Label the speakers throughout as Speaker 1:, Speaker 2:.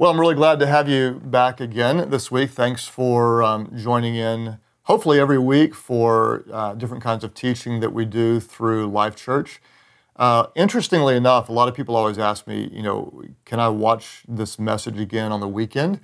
Speaker 1: Well, I'm really glad to have you back again this week. Thanks for um, joining in, hopefully, every week for uh, different kinds of teaching that we do through Life Church. Uh, interestingly enough, a lot of people always ask me, you know, can I watch this message again on the weekend?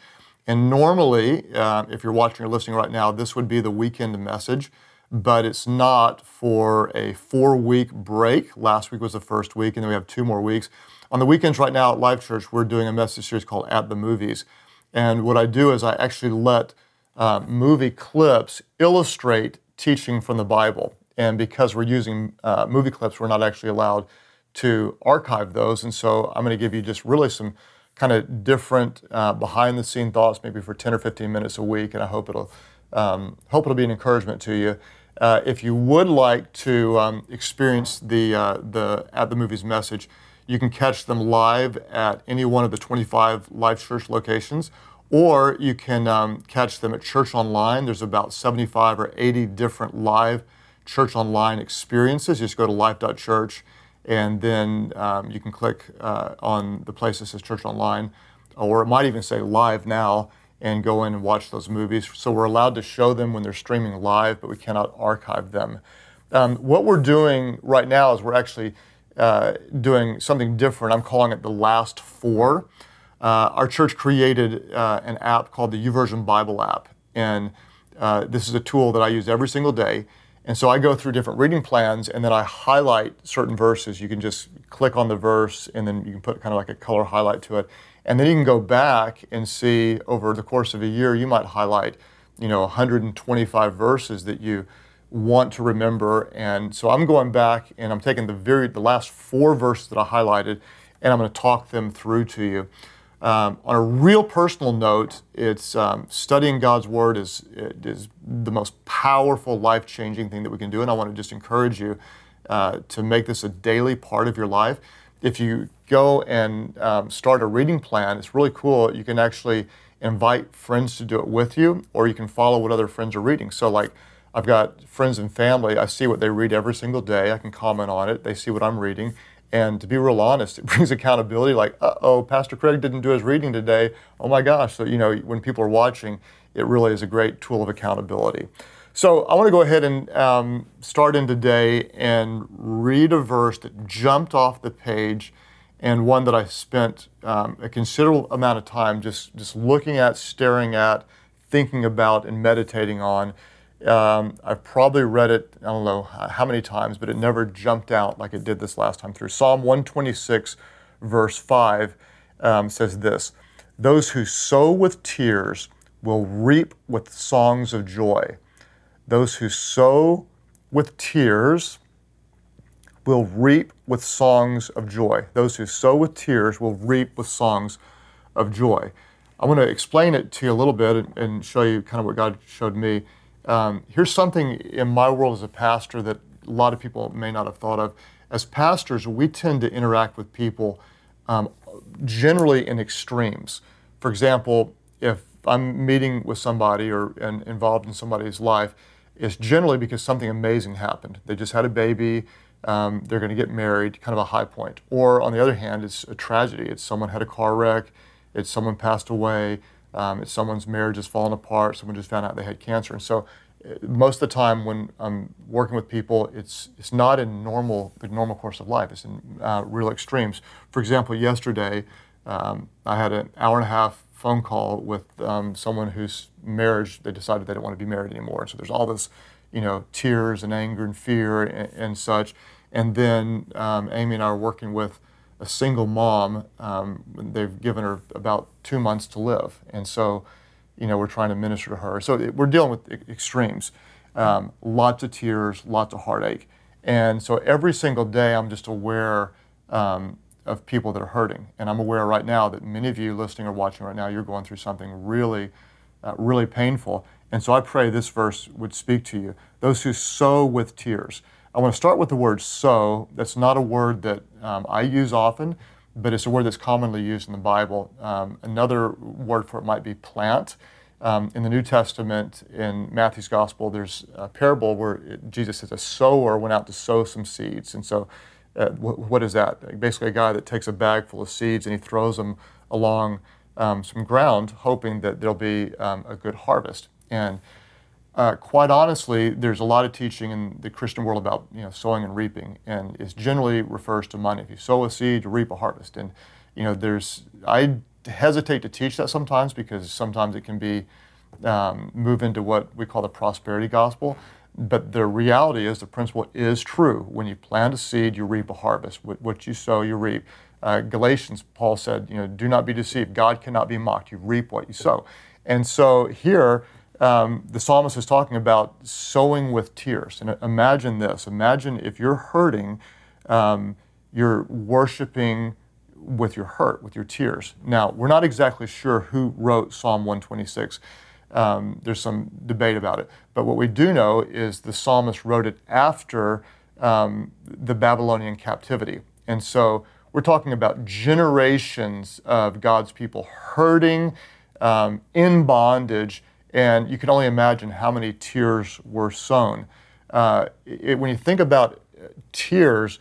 Speaker 1: And normally, uh, if you're watching or listening right now, this would be the weekend message, but it's not for a four week break. Last week was the first week, and then we have two more weeks. On the weekends right now at Life Church, we're doing a message series called At the Movies. And what I do is I actually let uh, movie clips illustrate teaching from the Bible. And because we're using uh, movie clips, we're not actually allowed to archive those. And so I'm going to give you just really some kind of different uh, behind the scene thoughts, maybe for 10 or 15 minutes a week. And I hope it'll, um, hope it'll be an encouragement to you. Uh, if you would like to um, experience the, uh, the At the Movies message, you can catch them live at any one of the 25 Life Church locations, or you can um, catch them at Church Online. There's about 75 or 80 different live Church Online experiences. You just go to life.church, and then um, you can click uh, on the place that says Church Online, or it might even say Live Now, and go in and watch those movies. So we're allowed to show them when they're streaming live, but we cannot archive them. Um, what we're doing right now is we're actually uh, doing something different. I'm calling it the last four. Uh, our church created uh, an app called the YouVersion Bible app, and uh, this is a tool that I use every single day. And so I go through different reading plans, and then I highlight certain verses. You can just click on the verse, and then you can put kind of like a color highlight to it, and then you can go back and see over the course of a year. You might highlight, you know, 125 verses that you want to remember. And so I'm going back and I'm taking the very the last four verses that I highlighted, and I'm going to talk them through to you. Um, on a real personal note, it's um, studying God's Word is is the most powerful, life changing thing that we can do, and I want to just encourage you uh, to make this a daily part of your life. If you go and um, start a reading plan, it's really cool. You can actually invite friends to do it with you, or you can follow what other friends are reading. So, like I've got friends and family. I see what they read every single day. I can comment on it. They see what I'm reading. And to be real honest, it brings accountability like, uh oh, Pastor Craig didn't do his reading today. Oh my gosh. So, you know, when people are watching, it really is a great tool of accountability. So, I want to go ahead and um, start in today and read a verse that jumped off the page and one that I spent um, a considerable amount of time just, just looking at, staring at, thinking about, and meditating on. Um, I've probably read it, I don't know how many times, but it never jumped out like it did this last time through. Psalm 126, verse 5 um, says this Those who sow with tears will reap with songs of joy. Those who sow with tears will reap with songs of joy. Those who sow with tears will reap with songs of joy. I want to explain it to you a little bit and, show you kind of what God showed me. Um, here's something in my world as a pastor that a lot of people may not have thought of. As pastors, we tend to interact with people um, generally in extremes. For example, if I'm meeting with somebody or and involved in somebody's life, it's generally because something amazing happened. They just had a baby, um, they're going to get married, kind of a high point. Or on the other hand, it's a tragedy. It's someone had a car wreck, it's someone passed away, um, it's someone's marriage has fallen apart. Someone just found out they had cancer. And so, uh, most of the time when I'm working with people, it's it's not in normal the normal course of life. It's in uh, real extremes. For example, yesterday um, I had an hour and a half phone call with um, someone whose marriage they decided they don't want to be married anymore. So there's all this, you know, tears and anger and fear and, and such. And then um, Amy and I are working with a single mom. Um, they've given her about two months to live, and so, you know, we're trying to minister to her. So it, we're dealing with extremes, um, lots of tears, lots of heartache, and so every single day I'm just aware um, of people that are hurting, and I'm aware right now that many of you listening or watching right now, you're going through something really, uh, really painful. And so I pray this verse would speak to you. Those who sow with tears. I want to start with the word sow. That's not a word that um, I use often, but it's a word that's commonly used in the Bible. Um, another word for it might be plant. Um, in the New Testament, in Matthew's Gospel, there's a parable where Jesus says a sower went out to sow some seeds. And so, uh, wh- what is that? Basically, a guy that takes a bag full of seeds and he throws them along um, some ground, hoping that there'll be um, a good harvest. And uh, quite honestly, there's a lot of teaching in the Christian world about you know sowing and reaping, and it generally refers to money. If you sow a seed, you reap a harvest. And you know, there's I hesitate to teach that sometimes because sometimes it can be um, move into what we call the prosperity gospel. But the reality is, the principle is true. When you plant a seed, you reap a harvest. What you sow, you reap. Uh, Galatians, Paul said, you know, do not be deceived. God cannot be mocked. You reap what you sow. And so here, um, the psalmist is talking about sowing with tears. And imagine this imagine if you're hurting, um, you're worshiping with your hurt, with your tears. Now, we're not exactly sure who wrote Psalm 126. Um, there's some debate about it. But what we do know is the psalmist wrote it after um, the Babylonian captivity. And so we're talking about generations of God's people hurting um, in bondage and you can only imagine how many tears were sown. Uh, it, when you think about tears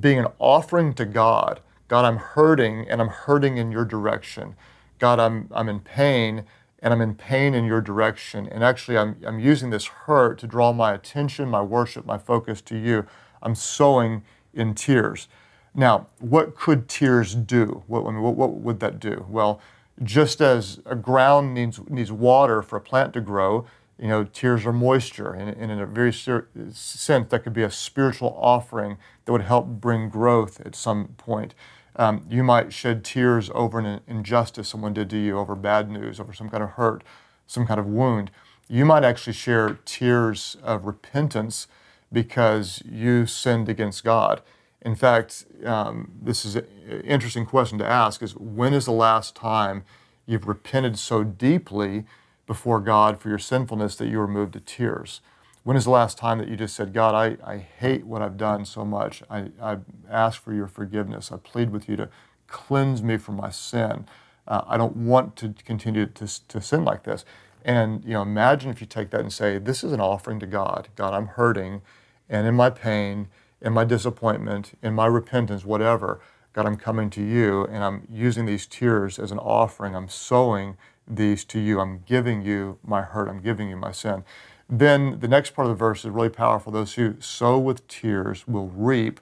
Speaker 1: being an offering to God, God, I'm hurting and I'm hurting in your direction. God, I'm, I'm in pain and I'm in pain in your direction. And actually, I'm, I'm using this hurt to draw my attention, my worship, my focus to you. I'm sowing in tears. Now, what could tears do? What, what, what would that do? Well, just as a ground needs, needs water for a plant to grow, you know, tears are moisture. And, and in a very sense, that could be a spiritual offering that would help bring growth at some point. Um, you might shed tears over an injustice someone did to you, over bad news, over some kind of hurt, some kind of wound. You might actually share tears of repentance because you sinned against God. In fact, um, this is an interesting question to ask is when is the last time you've repented so deeply before God for your sinfulness that you were moved to tears? When is the last time that you just said, God, I, I hate what I've done so much. I, I ask for your forgiveness. I plead with you to cleanse me from my sin. Uh, I don't want to continue to, to sin like this. And you know, imagine if you take that and say, This is an offering to God. God, I'm hurting, and in my pain, in my disappointment, in my repentance, whatever, God, I'm coming to you and I'm using these tears as an offering. I'm sowing these to you. I'm giving you my hurt. I'm giving you my sin. Then the next part of the verse is really powerful. Those who sow with tears will reap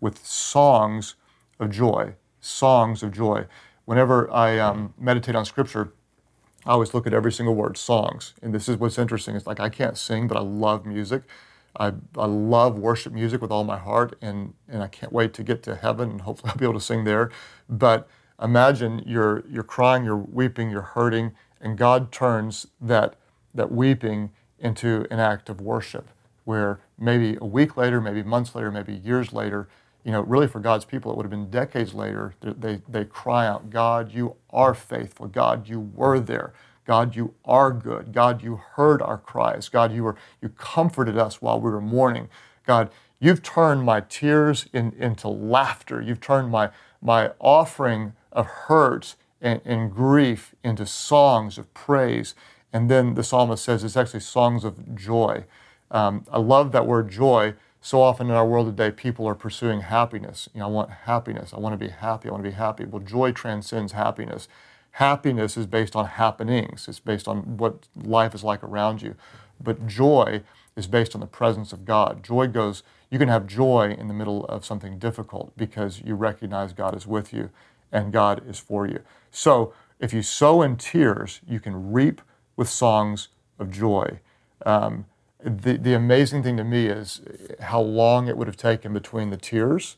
Speaker 1: with songs of joy. Songs of joy. Whenever I um, meditate on Scripture, I always look at every single word, songs. And this is what's interesting. It's like I can't sing, but I love music. I, I love worship music with all my heart, and, and I can't wait to get to heaven and hopefully I'll be able to sing there. But imagine you're, you're crying, you're weeping, you're hurting, and God turns that, that weeping into an act of worship where maybe a week later, maybe months later, maybe years later, you know, really for God's people, it would have been decades later, they, they cry out, God, you are faithful. God, you were there. God, you are good. God, you heard our cries. God, you, were, you comforted us while we were mourning. God, you've turned my tears in, into laughter. You've turned my, my offering of hurt and, and grief into songs of praise. And then the psalmist says it's actually songs of joy. Um, I love that word joy. So often in our world today, people are pursuing happiness. You know, I want happiness. I want to be happy. I want to be happy. Well, joy transcends happiness. Happiness is based on happenings, it's based on what life is like around you. But joy is based on the presence of God. Joy goes, you can have joy in the middle of something difficult because you recognize God is with you and God is for you. So if you sow in tears, you can reap with songs of joy. Um, the, the amazing thing to me is how long it would have taken between the tears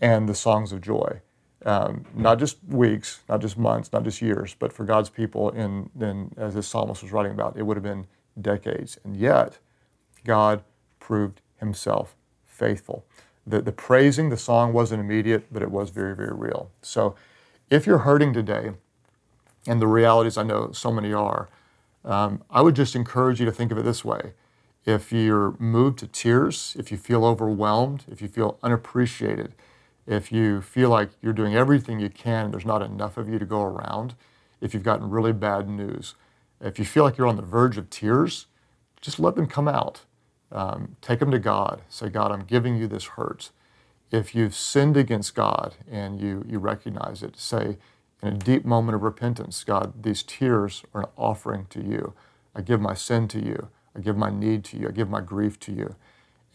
Speaker 1: and the songs of joy um, not just weeks, not just months, not just years, but for God's people, in, in, as this psalmist was writing about, it would have been decades. And yet, God proved himself faithful. The, the praising, the song wasn't immediate, but it was very, very real. So if you're hurting today, and the realities I know so many are, um, I would just encourage you to think of it this way. If you're moved to tears, if you feel overwhelmed, if you feel unappreciated, if you feel like you're doing everything you can and there's not enough of you to go around, if you've gotten really bad news, if you feel like you're on the verge of tears, just let them come out. Um, take them to God. Say, God, I'm giving you this hurt. If you've sinned against God and you, you recognize it, say, in a deep moment of repentance, God, these tears are an offering to you. I give my sin to you. I give my need to you. I give my grief to you.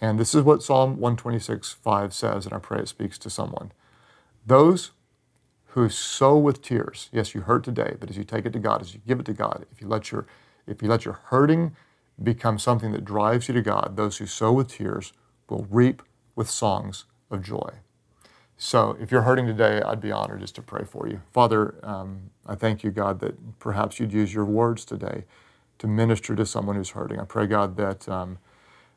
Speaker 1: And this is what Psalm 126, 5 says, and I pray it speaks to someone. Those who sow with tears, yes, you hurt today, but as you take it to God, as you give it to God, if you let your, if you let your hurting become something that drives you to God, those who sow with tears will reap with songs of joy. So if you're hurting today, I'd be honored just to pray for you. Father, um, I thank you, God, that perhaps you'd use your words today to minister to someone who's hurting. I pray, God, that um,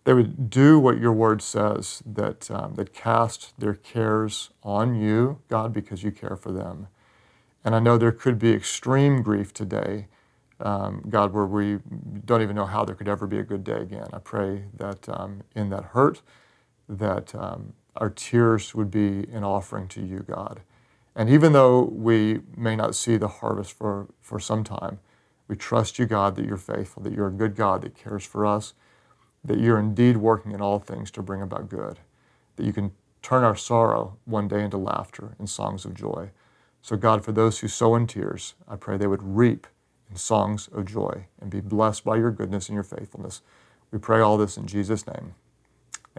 Speaker 1: they would do what your word says, that, um, that cast their cares on you, God, because you care for them. And I know there could be extreme grief today, um, God, where we don't even know how there could ever be a good day again. I pray that um, in that hurt, that um, our tears would be an offering to you, God. And even though we may not see the harvest for, for some time, we trust you, God, that you're faithful, that you're a good God that cares for us, that you're indeed working in all things to bring about good, that you can turn our sorrow one day into laughter and songs of joy. So, God, for those who sow in tears, I pray they would reap in songs of joy and be blessed by your goodness and your faithfulness. We pray all this in Jesus' name.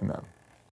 Speaker 1: Amen.